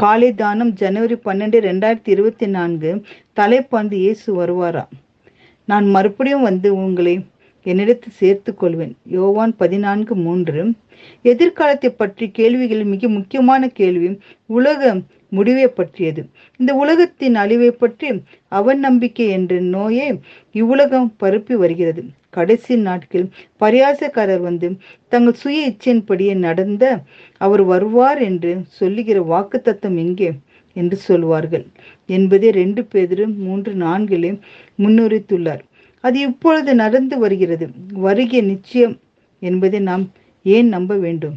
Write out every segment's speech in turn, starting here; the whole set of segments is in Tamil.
காலை தானம் ஜனவரி பன்னெண்டு ரெண்டாயிரத்தி இருபத்தி நான்கு. தலைப்பந்து இயேசு வருவாரா? நான் மறுபடியும் வந்து உங்களை என்னிடத்தில் சேர்த்து கொள்வேன் யோவான் பதினான்கு மூன்று. எதிர்காலத்தை பற்றி கேள்விகளில் மிக முக்கியமான கேள்வி உலக முடிவை பற்றியது. இந்த உலகத்தின் அழிவை பற்றி அவன் நம்பிக்கை என்ற நோயை இவ்வுலகம் பரப்பி வருகிறது. கடைசி நாட்களில் பரியாசக்காரர் வந்து தங்கள் சுய இச்சையின்படியே நடந்த அவர் வருவார் என்று சொல்லுகிற வாக்குத்தத்தம் எங்கே என்று சொல்வார்கள். என்பதை ரெண்டு பேரும் மூன்று நான்கிலே முன்னுரைத்துள்ளார். அது இப்பொழுது நடந்து வருகிறது. வருகை நிச்சயம் என்பதை நாம் ஏன் நம்ப வேண்டும்?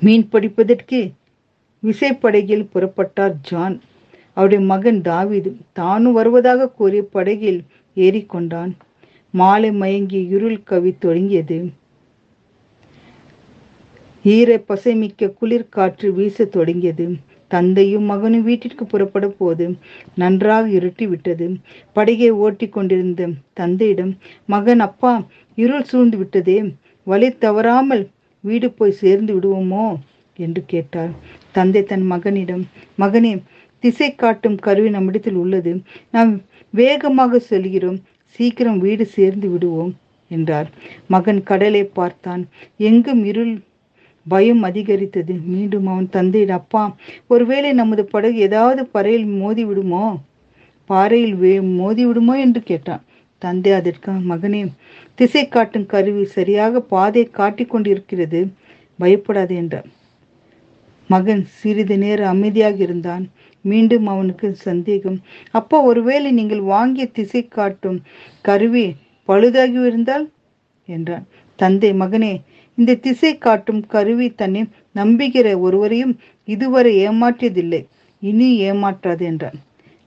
மீன் படிப்பதற்கு விசைப்படகில் புறப்பட்டார் ஜான். அவருடைய மகன் தாவிது தானும் வருவதாக கூறிய படகில் ஏறிக்கொண்டான். மாலை மயங்கி இருள் கவி தொடங்கியது. ஈர பசைமிக்க குளிர் காற்று வீச தொடங்கியது. தந்தையும் மகனும் வீட்டிற்கு புறப்பட போது நன்றாக இருட்டி விட்டது. படகை ஓட்டி கொண்டிருந்த தந்தையிடம் மகன் அப்பா இருள் சூழ்ந்து விட்டதே. வழி தவறாமல் வீடு போய் சேர்ந்து விடுவோமோ? என்று கேட்டார் தந்தை தன் மகனிடம் மகனே திசை காட்டும் கருவி நம்மிடத்தில் உள்ளது. நாம் வேகமாக செல்கிறோம். சீக்கிரம் வீடு சேர்ந்து விடுவோம் என்றார். மகன் கடலை பார்த்தான். எங்கும் இருள் பயம் அதிகரித்தது. மீண்டும் அவன் தந்தையின் அப்பா ஒருவேளை நமது படகு ஏதாவது பறையில் மோதி விடுமோ? பாறையில் வே மோதி விடுமோ? என்று கேட்டான். தந்தை அதற்கு மகனே திசை காட்டும் கருவி சரியாக பாதை காட்டிக் கொண்டிருக்கிறது பயப்படாது என்றார். மகன் சிறிது நேரம் அமைதியாக இருந்தான். மீண்டும் அவனுக்கு சந்தேகம். அப்பா ஒருவேளை நீங்கள் வாங்கிய திசை காட்டும் கருவி பழுதாகி இருந்தால் என்றான். தந்தை மகனே இந்த திசை காட்டும் கருவி தன்னை நம்புகிற ஒருவரையும் இதுவரை ஏமாற்றியதில்லை. இனி ஏமாற்றாது என்றான்.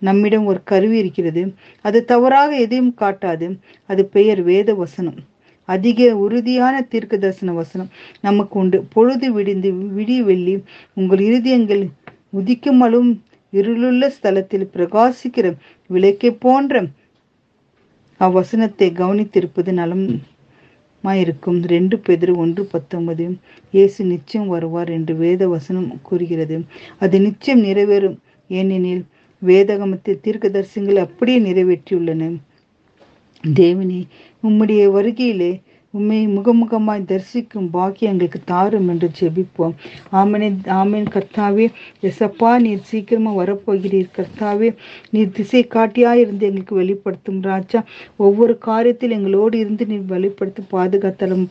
நம்மிடம் ஒரு கருவி இருக்கிறது. அது தவறாக எதையும் காட்டாது. அது பெயர் வேத வசனம் அதிக உறுதியான தீர்க்க தரிசன வசனம் நமக்கு உண்டு. பொழுது விடிந்து விடி வெள்ளி உங்கள் இருதயங்கள் உதிக்குமலும் இருளுள்ள ஸ்தலத்தில் பிரகாசிக்கிற விளக்கை போன்ற அவ்வசனத்தை கவனித்திருப்பது நலம் இருக்கும் ரெண்டு பெதிர் ஒன்று பத்தொன்பது இயேசு நிச்சயம் வருவார் என்று வேத வசனம் கூறுகிறது. அது நிச்சயம் நிறைவேறும். ஏனெனில் வேதகமத்தில் தீர்க்கதரிசனங்கள் அப்படியே நிறைவேற்றியுள்ளன. தேவனே உம்முடைய வருகையிலே உண்மை முகமுகமாய் தரிசிக்கும் பாக்கியம் எங்களுக்கு தாரும் என்று ஜெபிப்போம். ஆமனே ஆமேன். கர்த்தாவே எசப்பா நீர் சீக்கிரமாக வரப்போகிறீர். கர்த்தாவே நீர் திசை காட்டியாக இருந்து எங்களுக்கு வெளிப்படுத்தும் ராஜா. ஒவ்வொரு காரியத்தில் எங்களோடு இருந்து நீர் வெளிப்படுத்தி பாதுகாத்தாலும்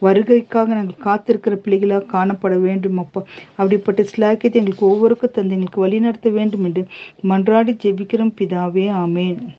வருகைக்காக நாங்கள் காத்திருக்கிற பிள்ளைகளாக காணப்பட வேண்டும் அப்பா. அப்படிப்பட்ட ஸ்லாக்கியத்தை எங்களுக்கு ஒவ்வொருக்கும் தந்து எங்களுக்கு வழிநடத்த வேண்டும் என்று மன்றாடி ஜெபிக்கிறோம். பிதாவே ஆமேன்.